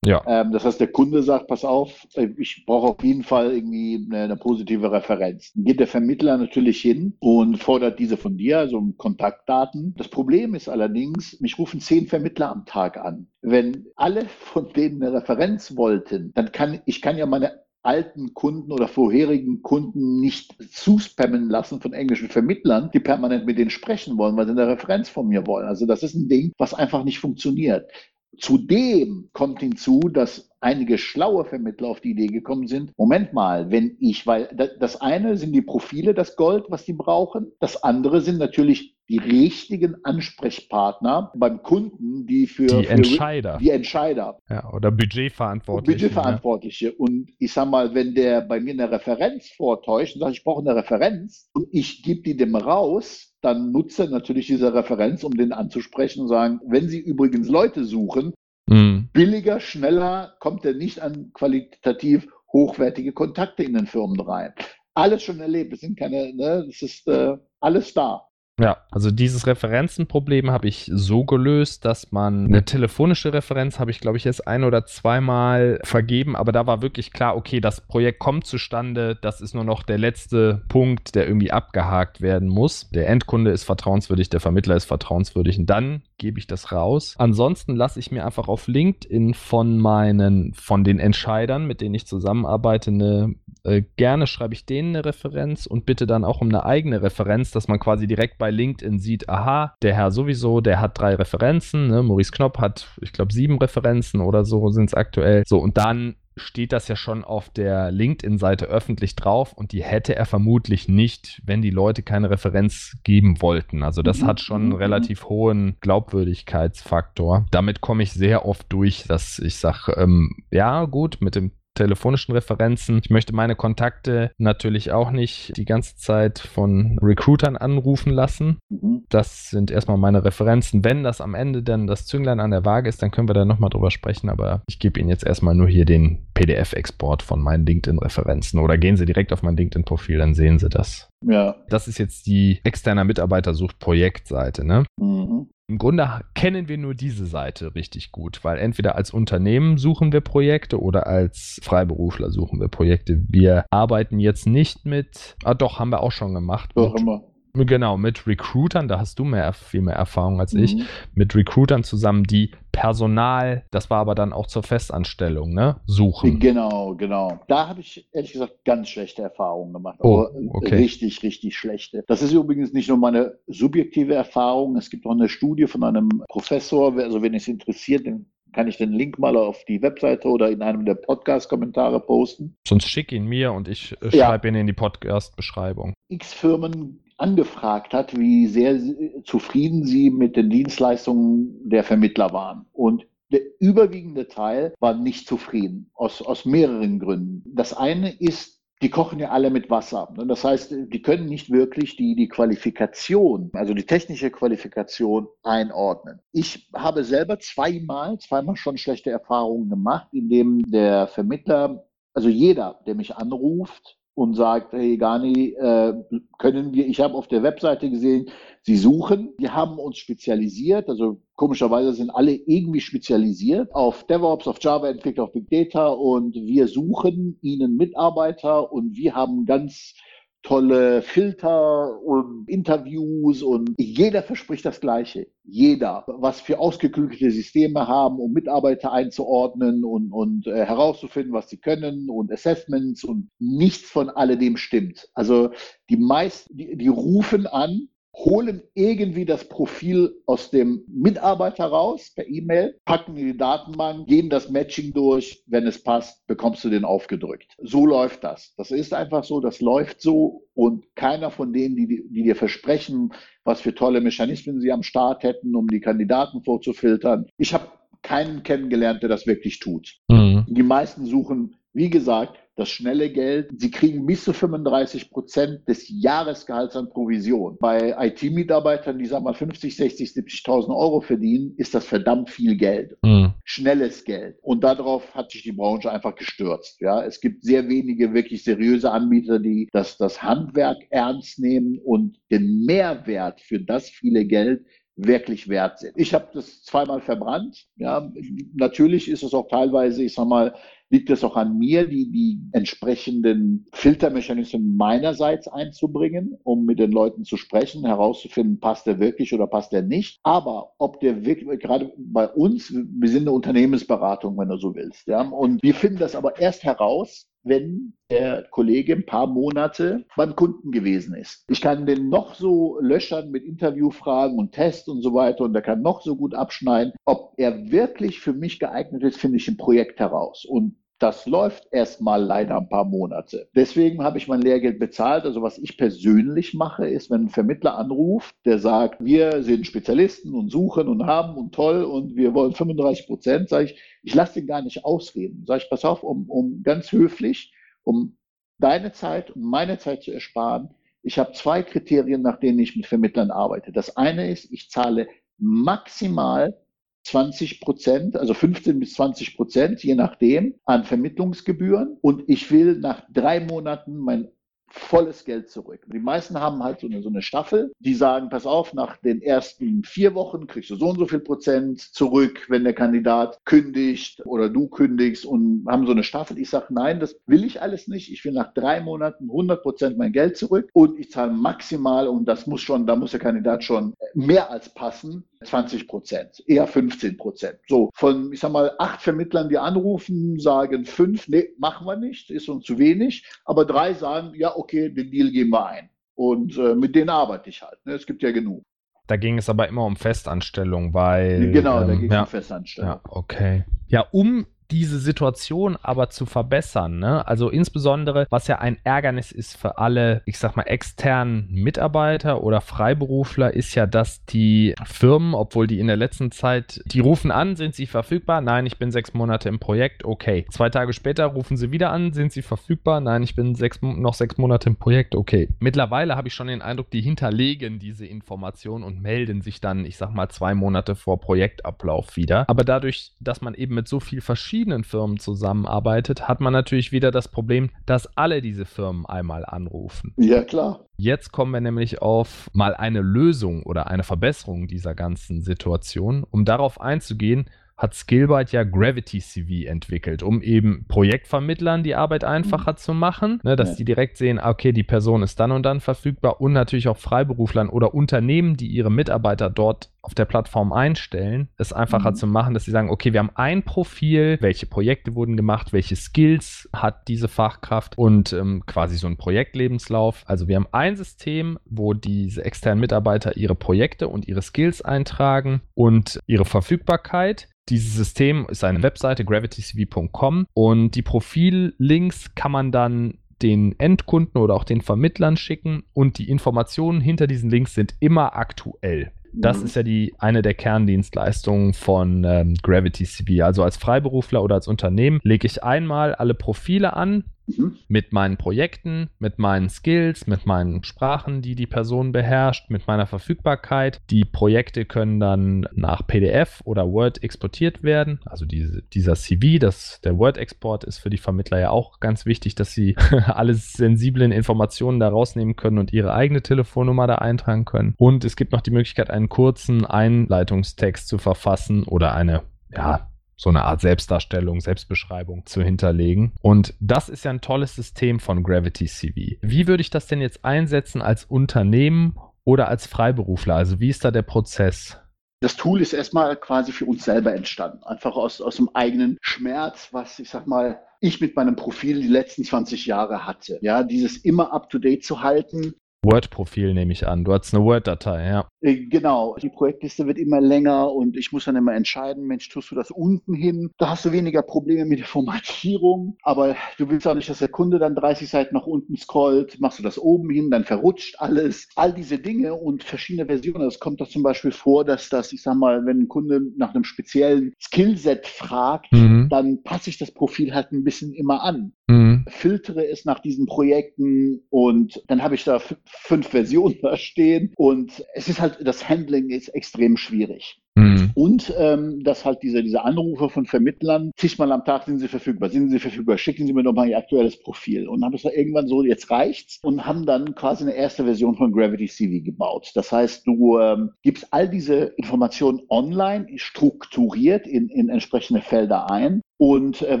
Ja. Ähm, das heißt, der Kunde sagt, pass auf, äh, ich brauche auf jeden Fall irgendwie eine, eine positive Referenz. Dann geht der Vermittler natürlich hin und fordert diese von dir, also Kontaktdaten. Das Problem ist allerdings, mich rufen zehn Vermittler am Tag an. Wenn alle von denen eine Referenz wollten, dann kann ich kann ja meine alten Kunden oder vorherigen Kunden nicht zuspammen lassen von englischen Vermittlern, die permanent mit denen sprechen wollen, weil sie eine Referenz von mir wollen. Also das ist ein Ding, was einfach nicht funktioniert. Zudem kommt hinzu, dass einige schlaue Vermittler auf die Idee gekommen sind, Moment mal, wenn ich, weil da- das eine sind die Profile, das Gold, was die brauchen, das andere sind natürlich die richtigen Ansprechpartner beim Kunden, die für, Die für Entscheider. die Entscheider Ja, oder Budgetverantwortliche. Budgetverantwortliche. Und ich sag mal, wenn der bei mir eine Referenz vortäuscht und sagt, ich brauche eine Referenz und ich gebe die dem raus, dann nutzt er natürlich diese Referenz, um den anzusprechen und sagen, wenn Sie übrigens Leute suchen. Mhm. billiger, schneller kommt er nicht an qualitativ hochwertige Kontakte in den Firmen rein. Alles schon erlebt, es sind keine, ne, es ist äh, alles da. Ja, also dieses Referenzenproblem habe ich so gelöst, dass man eine telefonische Referenz habe ich, glaube ich, erst ein oder zweimal vergeben, aber da war wirklich klar, okay, das Projekt kommt zustande, das ist nur noch der letzte Punkt, der irgendwie abgehakt werden muss. Der Endkunde ist vertrauenswürdig, der Vermittler ist vertrauenswürdig. Und dann gebe ich das raus. Ansonsten lasse ich mir einfach auf LinkedIn von meinen, von den Entscheidern, mit denen ich zusammenarbeite, eine äh, gerne schreibe ich denen eine Referenz und bitte dann auch um eine eigene Referenz, dass man quasi direkt bei LinkedIn sieht, aha, der Herr sowieso, der hat drei Referenzen, ne? Maurice Knopp hat, ich glaube, sieben Referenzen oder so sind es aktuell. So, und dann steht das ja schon auf der LinkedIn-Seite öffentlich drauf und die hätte er vermutlich nicht, wenn die Leute keine Referenz geben wollten. Also das Mhm, hat schon einen mhm, relativ hohen Glaubwürdigkeitsfaktor. Damit komme ich sehr oft durch, dass ich sage, ähm, ja gut, mit dem telefonischen Referenzen. Ich möchte meine Kontakte natürlich auch nicht die ganze Zeit von Recruitern anrufen lassen. Mhm. Das sind erstmal meine Referenzen. Wenn das am Ende dann das Zünglein an der Waage ist, dann können wir da nochmal drüber sprechen. Aber ich gebe Ihnen jetzt erstmal nur hier den PDF-Export von meinen LinkedIn-Referenzen. Oder gehen Sie direkt auf mein LinkedIn-Profil, dann sehen Sie das. Ja. Das ist jetzt die externer Mitarbeiter sucht Projektseite, ne? Mhm. Im Grunde kennen wir nur diese Seite richtig gut, weil entweder als Unternehmen suchen wir Projekte oder als Freiberufler suchen wir Projekte. Wir arbeiten jetzt nicht mit, ah doch, haben wir auch schon gemacht. Doch, immer. Genau, mit Recruitern, da hast du mehr, viel mehr Erfahrung als mhm. ich, mit Recruitern zusammen, die Personal, das war aber dann auch zur Festanstellung, ne? Suchen. Genau, genau. Da habe ich ehrlich gesagt ganz schlechte Erfahrungen gemacht. Oh, okay. Richtig, richtig schlechte. Das ist übrigens nicht nur meine subjektive Erfahrung. Es gibt auch eine Studie von einem Professor, also wenn es interessiert, den kann ich den Link mal auf die Webseite oder in einem der Podcast-Kommentare posten. Sonst schick ihn mir und ich äh, schreibe ihn in die Podcast-Beschreibung. X Firmen angefragt hat, wie sehr zufrieden sie mit den Dienstleistungen der Vermittler waren. Und der überwiegende Teil war nicht zufrieden, aus, aus mehreren Gründen. Das eine ist, die kochen ja alle mit Wasser. Das heißt, die können nicht wirklich die, die Qualifikation, also die technische Qualifikation einordnen. Ich habe selber zweimal, zweimal schon schlechte Erfahrungen gemacht, indem der Vermittler, also jeder, der mich anruft, und sagt, hey Gani, äh, können wir, ich habe auf der Webseite gesehen, Sie suchen. Wir haben uns spezialisiert, also komischerweise sind alle irgendwie spezialisiert auf DevOps, auf Java-Entwickler, auf Big Data und wir suchen Ihnen Mitarbeiter und wir haben ganz tolle Filter und Interviews und jeder verspricht das Gleiche. Jeder, was für ausgeklügelte Systeme haben, um Mitarbeiter einzuordnen und, und äh, herauszufinden, was sie können und Assessments und nichts von alledem stimmt. Also die meisten, die, die rufen an holen irgendwie das Profil aus dem Mitarbeiter raus per E-Mail, packen in die Datenbank, gehen das Matching durch. Wenn es passt, bekommst du den aufgedrückt. So läuft das. Das ist einfach so, das läuft so und keiner von denen, die, die dir versprechen, was für tolle Mechanismen sie am Start hätten, um die Kandidaten vorzufiltern. Ich habe keinen kennengelernt, der das wirklich tut. Mhm. Die meisten suchen, wie gesagt, das schnelle Geld. Sie kriegen bis zu 35 Prozent des Jahresgehalts an Provision. Bei IT-Mitarbeitern, die sagen mal 50, 60, 70.000 Euro verdienen, ist das verdammt viel Geld. Mhm. Schnelles Geld. Und darauf hat sich die Branche einfach gestürzt. Ja, es gibt sehr wenige wirklich seriöse Anbieter, die das, das Handwerk ernst nehmen und den Mehrwert für das viele Geld wirklich wert sind. Ich habe das zweimal verbrannt. Ja, natürlich ist es auch teilweise, ich sag mal, liegt es auch an mir, die, die entsprechenden Filtermechanismen meinerseits einzubringen, um mit den Leuten zu sprechen, herauszufinden, passt der wirklich oder passt der nicht. Aber ob der wirklich, gerade bei uns, wir sind eine Unternehmensberatung, wenn du so willst, ja, und wir finden das aber erst heraus, wenn der Kollege ein paar Monate beim Kunden gewesen ist. Ich kann den noch so löchern mit Interviewfragen und Tests und so weiter und der kann noch so gut abschneiden. Ob er wirklich für mich geeignet ist, finde ich im Projekt heraus. Und das läuft erstmal leider ein paar Monate. Deswegen habe ich mein Lehrgeld bezahlt. Also was ich persönlich mache, ist, wenn ein Vermittler anruft, der sagt, wir sind Spezialisten und suchen und haben und toll und wir wollen 35 Prozent, sage ich, ich lasse den gar nicht ausreden. Sage ich, pass auf, um, um ganz höflich, um deine Zeit und meine Zeit zu ersparen. Ich habe zwei Kriterien, nach denen ich mit Vermittlern arbeite. Das eine ist, ich zahle maximal 20 Prozent, also 15 bis 20 Prozent, je nachdem, an Vermittlungsgebühren. Und ich will nach drei Monaten mein volles Geld zurück. Die meisten haben halt so eine, so eine Staffel, die sagen, pass auf, nach den ersten vier Wochen kriegst du so und so viel Prozent zurück, wenn der Kandidat kündigt oder du kündigst und haben so eine Staffel. Ich sage, nein, das will ich alles nicht. Ich will nach drei Monaten 100 Prozent mein Geld zurück und ich zahle maximal und das muss schon, da muss der Kandidat schon mehr als passen, 20 Prozent, eher 15 Prozent. So, von, ich sag mal, acht Vermittlern, die anrufen, sagen fünf, nee, machen wir nicht, ist uns zu wenig, aber drei sagen, ja, okay, den Deal gehen wir ein. Und äh, mit denen arbeite ich halt. Ne? Es gibt ja genug. Da ging es aber immer um Festanstellung, weil. Genau, ähm, da ging es ja, um Festanstellung. Ja, okay. Ja, um diese Situation aber zu verbessern. Ne? Also insbesondere, was ja ein Ärgernis ist für alle, ich sag mal, externen Mitarbeiter oder Freiberufler, ist ja, dass die Firmen, obwohl die in der letzten Zeit, die rufen an, sind sie verfügbar? Nein, ich bin sechs Monate im Projekt, okay. Zwei Tage später rufen sie wieder an, sind sie verfügbar? Nein, ich bin sechs, noch sechs Monate im Projekt, okay. Mittlerweile habe ich schon den Eindruck, die hinterlegen diese Information und melden sich dann, ich sag mal, zwei Monate vor Projektablauf wieder. Aber dadurch, dass man eben mit so vielen verschiedenen Firmen zusammenarbeitet, hat man natürlich wieder das Problem, dass alle diese Firmen einmal anrufen. Ja, klar. Jetzt kommen wir nämlich auf mal eine Lösung oder eine Verbesserung dieser ganzen Situation. Um darauf einzugehen, hat Skillbyte ja Gravity CV entwickelt, um eben Projektvermittlern die Arbeit einfacher mhm. zu machen, ne, dass ja. die direkt sehen, okay, die Person ist dann und dann verfügbar und natürlich auch Freiberuflern oder Unternehmen, die ihre Mitarbeiter dort auf der Plattform einstellen, es einfacher mhm. zu machen, dass sie sagen, okay, wir haben ein Profil, welche Projekte wurden gemacht, welche Skills hat diese Fachkraft und ähm, quasi so ein Projektlebenslauf. Also wir haben ein System, wo diese externen Mitarbeiter ihre Projekte und ihre Skills eintragen und ihre Verfügbarkeit. Dieses System ist eine Webseite gravitycv.com und die Profillinks kann man dann den Endkunden oder auch den Vermittlern schicken und die Informationen hinter diesen Links sind immer aktuell. Das mhm. ist ja die eine der Kerndienstleistungen von ähm, Gravity CV. Also als Freiberufler oder als Unternehmen lege ich einmal alle Profile an, Mhm. Mit meinen Projekten, mit meinen Skills, mit meinen Sprachen, die die Person beherrscht, mit meiner Verfügbarkeit. Die Projekte können dann nach PDF oder Word exportiert werden. Also diese, dieser CV, das, der Word-Export ist für die Vermittler ja auch ganz wichtig, dass sie alle sensiblen Informationen da rausnehmen können und ihre eigene Telefonnummer da eintragen können. Und es gibt noch die Möglichkeit, einen kurzen Einleitungstext zu verfassen oder eine ja, so eine Art Selbstdarstellung, Selbstbeschreibung zu hinterlegen. Und das ist ja ein tolles System von Gravity CV. Wie würde ich das denn jetzt einsetzen als Unternehmen oder als Freiberufler? Also wie ist da der Prozess? Das Tool ist erstmal quasi für uns selber entstanden. Einfach aus, aus dem eigenen Schmerz, was ich sag mal, ich mit meinem Profil die letzten 20 Jahre hatte. Ja, dieses immer up to date zu halten, Word-Profil nehme ich an. Du hast eine Word-Datei, ja. Äh, genau. Die Projektliste wird immer länger und ich muss dann immer entscheiden, Mensch, tust du das unten hin? Da hast du weniger Probleme mit der Formatierung, aber du willst auch nicht, dass der Kunde dann 30 Seiten nach unten scrollt. Machst du das oben hin, dann verrutscht alles. All diese Dinge und verschiedene Versionen. Es kommt doch zum Beispiel vor, dass das, ich sag mal, wenn ein Kunde nach einem speziellen Skillset fragt, mhm. dann passe ich das Profil halt ein bisschen immer an. Mhm. Filtere es nach diesen Projekten und dann habe ich da fünf Versionen da stehen und es ist halt, das Handling ist extrem schwierig. Mhm. Und ähm, dass halt diese, diese Anrufe von Vermittlern, zigmal am Tag sind sie verfügbar, sind sie verfügbar, schicken Sie mir doch mal Ihr aktuelles Profil. Und haben es dann irgendwann so, jetzt reicht's und haben dann quasi eine erste Version von Gravity CV gebaut. Das heißt, du ähm, gibst all diese Informationen online strukturiert in, in entsprechende Felder ein und äh,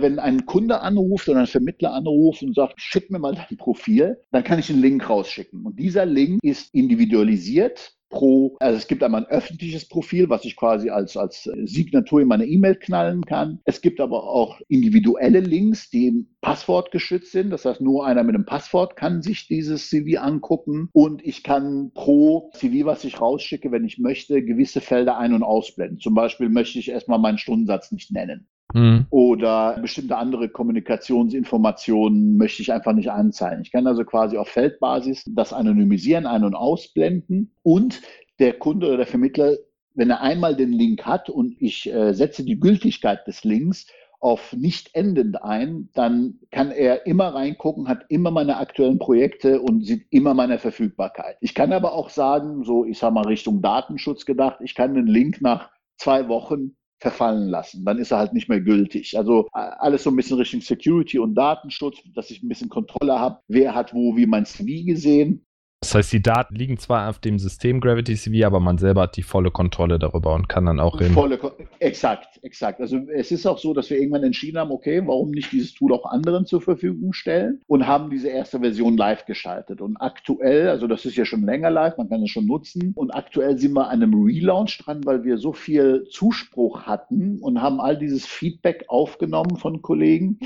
wenn ein Kunde anruft oder ein Vermittler anruft und sagt, schick mir mal dein Profil, dann kann ich einen Link rausschicken. Und dieser Link ist individualisiert pro, also es gibt einmal ein öffentliches Profil, was ich quasi als, als Signatur in meine E-Mail knallen kann. Es gibt aber auch individuelle Links, die passwortgeschützt sind. Das heißt, nur einer mit einem Passwort kann sich dieses CV angucken und ich kann pro CV, was ich rausschicke, wenn ich möchte, gewisse Felder ein- und ausblenden. Zum Beispiel möchte ich erstmal meinen Stundensatz nicht nennen. Mhm. Oder bestimmte andere Kommunikationsinformationen möchte ich einfach nicht anzeigen. Ich kann also quasi auf Feldbasis das anonymisieren, ein- und ausblenden. Und der Kunde oder der Vermittler, wenn er einmal den Link hat und ich äh, setze die Gültigkeit des Links auf nicht endend ein, dann kann er immer reingucken, hat immer meine aktuellen Projekte und sieht immer meine Verfügbarkeit. Ich kann aber auch sagen, so ich sage mal Richtung Datenschutz gedacht, ich kann den Link nach zwei Wochen verfallen lassen. Dann ist er halt nicht mehr gültig. Also alles so ein bisschen Richtung Security und Datenschutz, dass ich ein bisschen Kontrolle habe. Wer hat wo wie mein CV gesehen? Das heißt, die Daten liegen zwar auf dem System Gravity CV, aber man selber hat die volle Kontrolle darüber und kann dann auch in. Volle, exakt, exakt. Also es ist auch so, dass wir irgendwann entschieden haben, okay, warum nicht dieses Tool auch anderen zur Verfügung stellen und haben diese erste Version live geschaltet. Und aktuell, also das ist ja schon länger live, man kann es schon nutzen. Und aktuell sind wir an einem Relaunch dran, weil wir so viel Zuspruch hatten und haben all dieses Feedback aufgenommen von Kollegen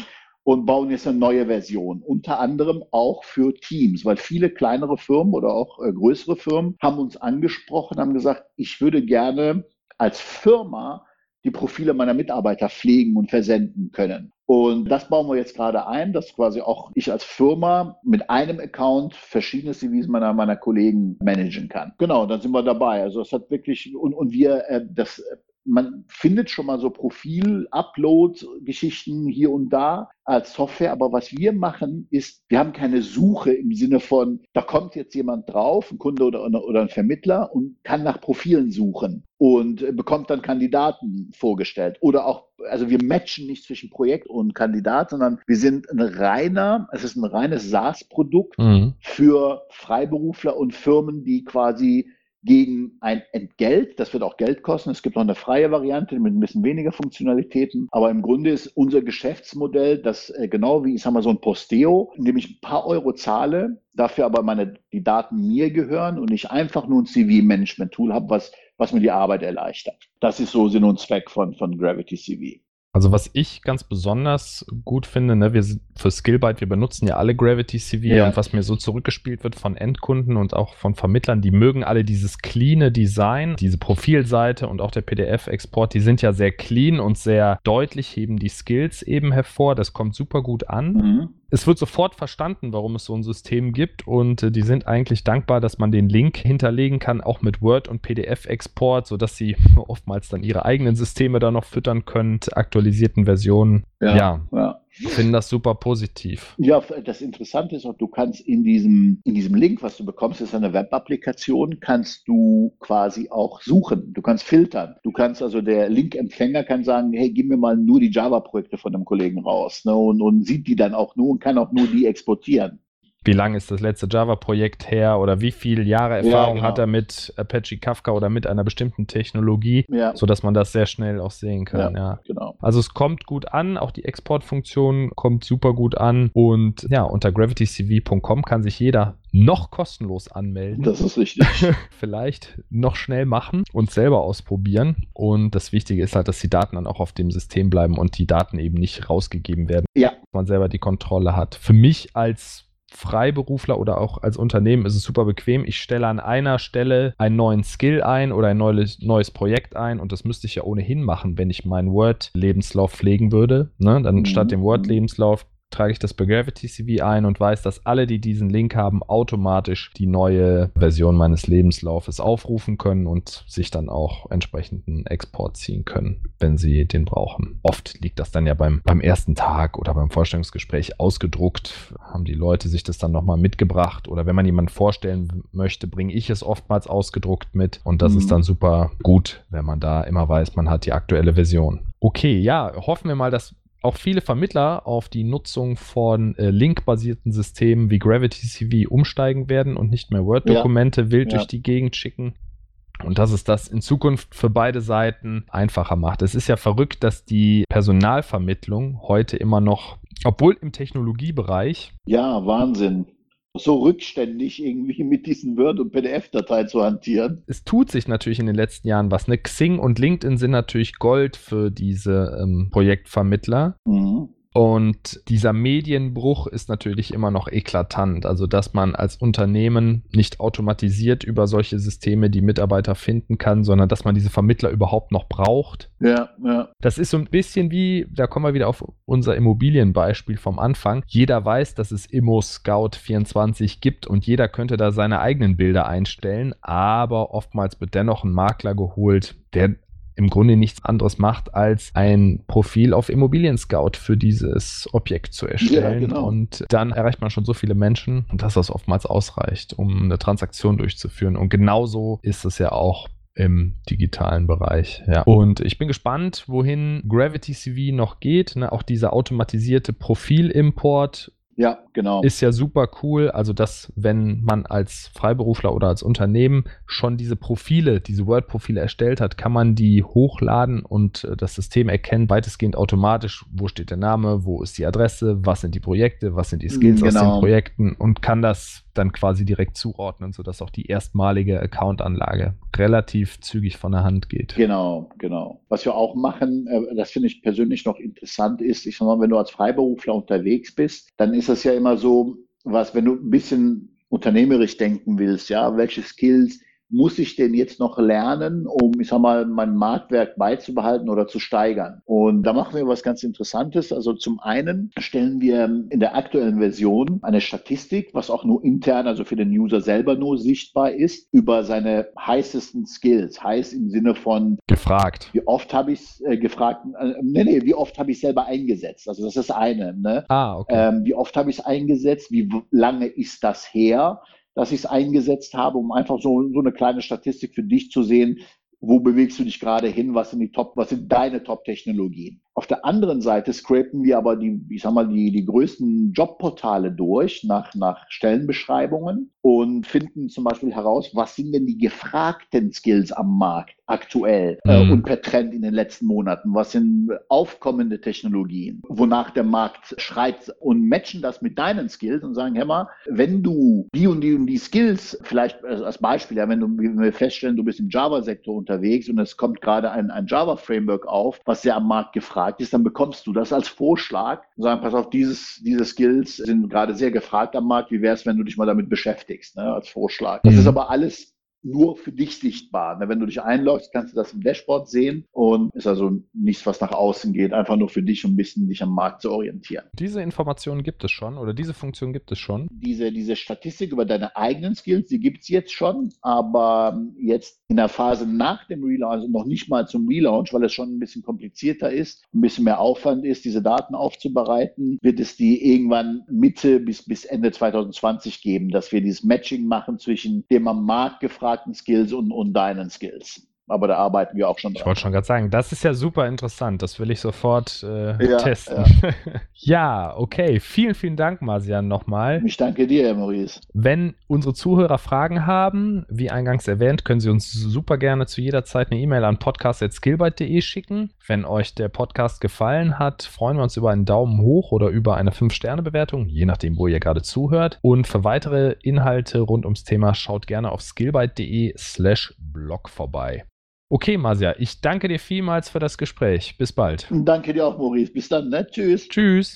und bauen jetzt eine neue Version, unter anderem auch für Teams, weil viele kleinere Firmen oder auch äh, größere Firmen haben uns angesprochen, haben gesagt, ich würde gerne als Firma die Profile meiner Mitarbeiter pflegen und versenden können. Und das bauen wir jetzt gerade ein, dass quasi auch ich als Firma mit einem Account verschiedene CVs meiner, meiner Kollegen managen kann. Genau, dann sind wir dabei. Also es hat wirklich, und, und wir, äh, das man findet schon mal so Profil-Upload-Geschichten hier und da als Software, aber was wir machen, ist, wir haben keine Suche im Sinne von, da kommt jetzt jemand drauf, ein Kunde oder, oder ein Vermittler und kann nach Profilen suchen und bekommt dann Kandidaten vorgestellt. Oder auch, also wir matchen nicht zwischen Projekt und Kandidat, sondern wir sind ein reiner, es ist ein reines SaaS-Produkt mhm. für Freiberufler und Firmen, die quasi gegen ein Entgelt. Das wird auch Geld kosten. Es gibt noch eine freie Variante mit ein bisschen weniger Funktionalitäten. Aber im Grunde ist unser Geschäftsmodell, das äh, genau wie, ich sag mal, so ein Posteo, in dem ich ein paar Euro zahle, dafür aber meine, die Daten mir gehören und ich einfach nur ein CV-Management-Tool habe, was, was mir die Arbeit erleichtert. Das ist so Sinn und Zweck von, von Gravity CV. Also was ich ganz besonders gut finde, ne, wir für Skillbyte, wir benutzen ja alle Gravity CV ja. und was mir so zurückgespielt wird von Endkunden und auch von Vermittlern, die mögen alle dieses cleane Design, diese Profilseite und auch der PDF-Export, die sind ja sehr clean und sehr deutlich, heben die Skills eben hervor. Das kommt super gut an. Mhm es wird sofort verstanden, warum es so ein System gibt und äh, die sind eigentlich dankbar, dass man den Link hinterlegen kann, auch mit Word- und PDF-Export, sodass sie oftmals dann ihre eigenen Systeme da noch füttern können, aktualisierten Versionen. Ja, ja. ja finden das super positiv. Ja, das Interessante ist auch, du kannst in diesem, in diesem Link, was du bekommst, ist eine Web-Applikation, kannst du quasi auch suchen. Du kannst filtern. Du kannst also, der Link-Empfänger kann sagen, hey, gib mir mal nur die Java-Projekte von dem Kollegen raus. Ne, und, und sieht die dann auch nur und kann auch nur die exportieren wie lange ist das letzte Java-Projekt her oder wie viele Jahre Erfahrung ja, genau. hat er mit Apache Kafka oder mit einer bestimmten Technologie, ja. sodass man das sehr schnell auch sehen kann. Ja, ja, genau. Also es kommt gut an, auch die Exportfunktion kommt super gut an und ja, unter gravitycv.com kann sich jeder noch kostenlos anmelden. Das ist richtig. Vielleicht noch schnell machen und selber ausprobieren. Und das Wichtige ist halt, dass die Daten dann auch auf dem System bleiben und die Daten eben nicht rausgegeben werden. Ja. Man selber die Kontrolle hat. Für mich als Freiberufler oder auch als Unternehmen ist es super bequem. Ich stelle an einer Stelle einen neuen Skill ein oder ein neues, neues Projekt ein und das müsste ich ja ohnehin machen, wenn ich meinen Word-Lebenslauf pflegen würde. Ne? Dann mhm. statt dem Word-Lebenslauf trage ich das bei Gravity CV ein und weiß, dass alle, die diesen Link haben, automatisch die neue Version meines Lebenslaufes aufrufen können und sich dann auch entsprechenden Export ziehen können, wenn sie den brauchen. Oft liegt das dann ja beim, beim ersten Tag oder beim Vorstellungsgespräch ausgedruckt, haben die Leute sich das dann nochmal mitgebracht oder wenn man jemanden vorstellen möchte, bringe ich es oftmals ausgedruckt mit und das mhm. ist dann super gut, wenn man da immer weiß, man hat die aktuelle Version. Okay, ja, hoffen wir mal, dass auch viele Vermittler auf die Nutzung von äh, Link-basierten Systemen wie Gravity CV umsteigen werden und nicht mehr Word-Dokumente ja. wild ja. durch die Gegend schicken. Und dass es das in Zukunft für beide Seiten einfacher macht. Es ist ja verrückt, dass die Personalvermittlung heute immer noch, obwohl im Technologiebereich. Ja, Wahnsinn so rückständig irgendwie mit diesen Word- und PDF-Dateien zu hantieren. Es tut sich natürlich in den letzten Jahren was. Ne? Xing und LinkedIn sind natürlich Gold für diese ähm, Projektvermittler. Mhm. Und dieser Medienbruch ist natürlich immer noch eklatant. Also, dass man als Unternehmen nicht automatisiert über solche Systeme die Mitarbeiter finden kann, sondern dass man diese Vermittler überhaupt noch braucht. Ja, ja. Das ist so ein bisschen wie, da kommen wir wieder auf unser Immobilienbeispiel vom Anfang. Jeder weiß, dass es Immo Scout 24 gibt und jeder könnte da seine eigenen Bilder einstellen, aber oftmals wird dennoch ein Makler geholt, der im Grunde nichts anderes macht, als ein Profil auf Immobilien Scout für dieses Objekt zu erstellen. Ja, genau. Und dann erreicht man schon so viele Menschen, dass das oftmals ausreicht, um eine Transaktion durchzuführen. Und genauso ist es ja auch im digitalen Bereich. Ja. Und ich bin gespannt, wohin Gravity CV noch geht. Ne? Auch dieser automatisierte Profilimport ja, genau. Ist ja super cool. Also, dass, wenn man als Freiberufler oder als Unternehmen schon diese Profile, diese Word-Profile erstellt hat, kann man die hochladen und äh, das System erkennt weitestgehend automatisch, wo steht der Name, wo ist die Adresse, was sind die Projekte, was sind die Skills genau. aus den genau. Projekten und kann das dann quasi direkt zuordnen, sodass auch die erstmalige Account-Anlage relativ zügig von der Hand geht. Genau, genau. Was wir auch machen, äh, das finde ich persönlich noch interessant ist, ich sag mal, wenn du als Freiberufler unterwegs bist, dann ist es ja immer so, was, wenn du ein bisschen unternehmerisch denken willst, ja, welche Skills muss ich den jetzt noch lernen, um, ich sag mal, mein Marktwerk beizubehalten oder zu steigern? Und da machen wir was ganz Interessantes. Also zum einen stellen wir in der aktuellen Version eine Statistik, was auch nur intern, also für den User selber nur sichtbar ist, über seine heißesten Skills. Heiß im Sinne von gefragt. Wie oft habe ich es äh, gefragt? Äh, nee, nee, wie oft habe ich selber eingesetzt? Also das ist eine. Ne? Ah, okay. Ähm, wie oft habe ich es eingesetzt? Wie lange ist das her? Dass ich es eingesetzt habe, um einfach so, so eine kleine Statistik für dich zu sehen, wo bewegst du dich gerade hin, was sind die Top, was sind deine Top-Technologien? Auf der anderen Seite scrapen wir aber die, ich sag mal, die, die größten Jobportale durch nach, nach Stellenbeschreibungen und finden zum Beispiel heraus, was sind denn die gefragten Skills am Markt aktuell äh, mhm. äh, und per Trend in den letzten Monaten? Was sind aufkommende Technologien, wonach der Markt schreit und matchen das mit deinen Skills und sagen, hör mal, wenn du die und die und die Skills, vielleicht als Beispiel, ja, wenn, du, wenn wir feststellen, du bist im Java-Sektor unterwegs und es kommt gerade ein, ein Java-Framework auf, was sehr am Markt gefragt ist, dann bekommst du das als Vorschlag und sagen, pass auf, dieses, diese Skills sind gerade sehr gefragt am Markt, wie wäre es, wenn du dich mal damit beschäftigst, ne, als Vorschlag. Das mhm. ist aber alles nur für dich sichtbar. Wenn du dich einloggst, kannst du das im Dashboard sehen und ist also nichts, was nach außen geht, einfach nur für dich, um ein bisschen dich am Markt zu orientieren. Diese Informationen gibt es schon oder diese Funktion gibt es schon? Diese, diese Statistik über deine eigenen Skills, die gibt es jetzt schon, aber jetzt in der Phase nach dem Relaunch, also noch nicht mal zum Relaunch, weil es schon ein bisschen komplizierter ist, ein bisschen mehr Aufwand ist, diese Daten aufzubereiten, wird es die irgendwann Mitte bis, bis Ende 2020 geben, dass wir dieses Matching machen zwischen dem am Markt gefragt gefragten Skills und, und deinen Skills. Aber da arbeiten wir auch schon dran. Ich wollte schon gerade sagen, das ist ja super interessant. Das will ich sofort äh, ja, testen. Ja. ja. okay. Vielen, vielen Dank, Marcian, nochmal. Ich danke dir, Maurice. Wenn unsere Zuhörer Fragen haben, wie eingangs erwähnt, können sie uns super gerne zu jeder Zeit eine E-Mail an podcast.skillbyte.de schicken. Wenn euch der Podcast gefallen hat, freuen wir uns über einen Daumen hoch oder über eine 5-Sterne-Bewertung, je nachdem, wo ihr gerade zuhört. Und für weitere Inhalte rund ums Thema schaut gerne auf skillbyte.de slash blog vorbei. Okay, Masia, ich danke dir vielmals für das Gespräch. Bis bald. Danke dir auch, Maurice. Bis dann. Ne? Tschüss. Tschüss.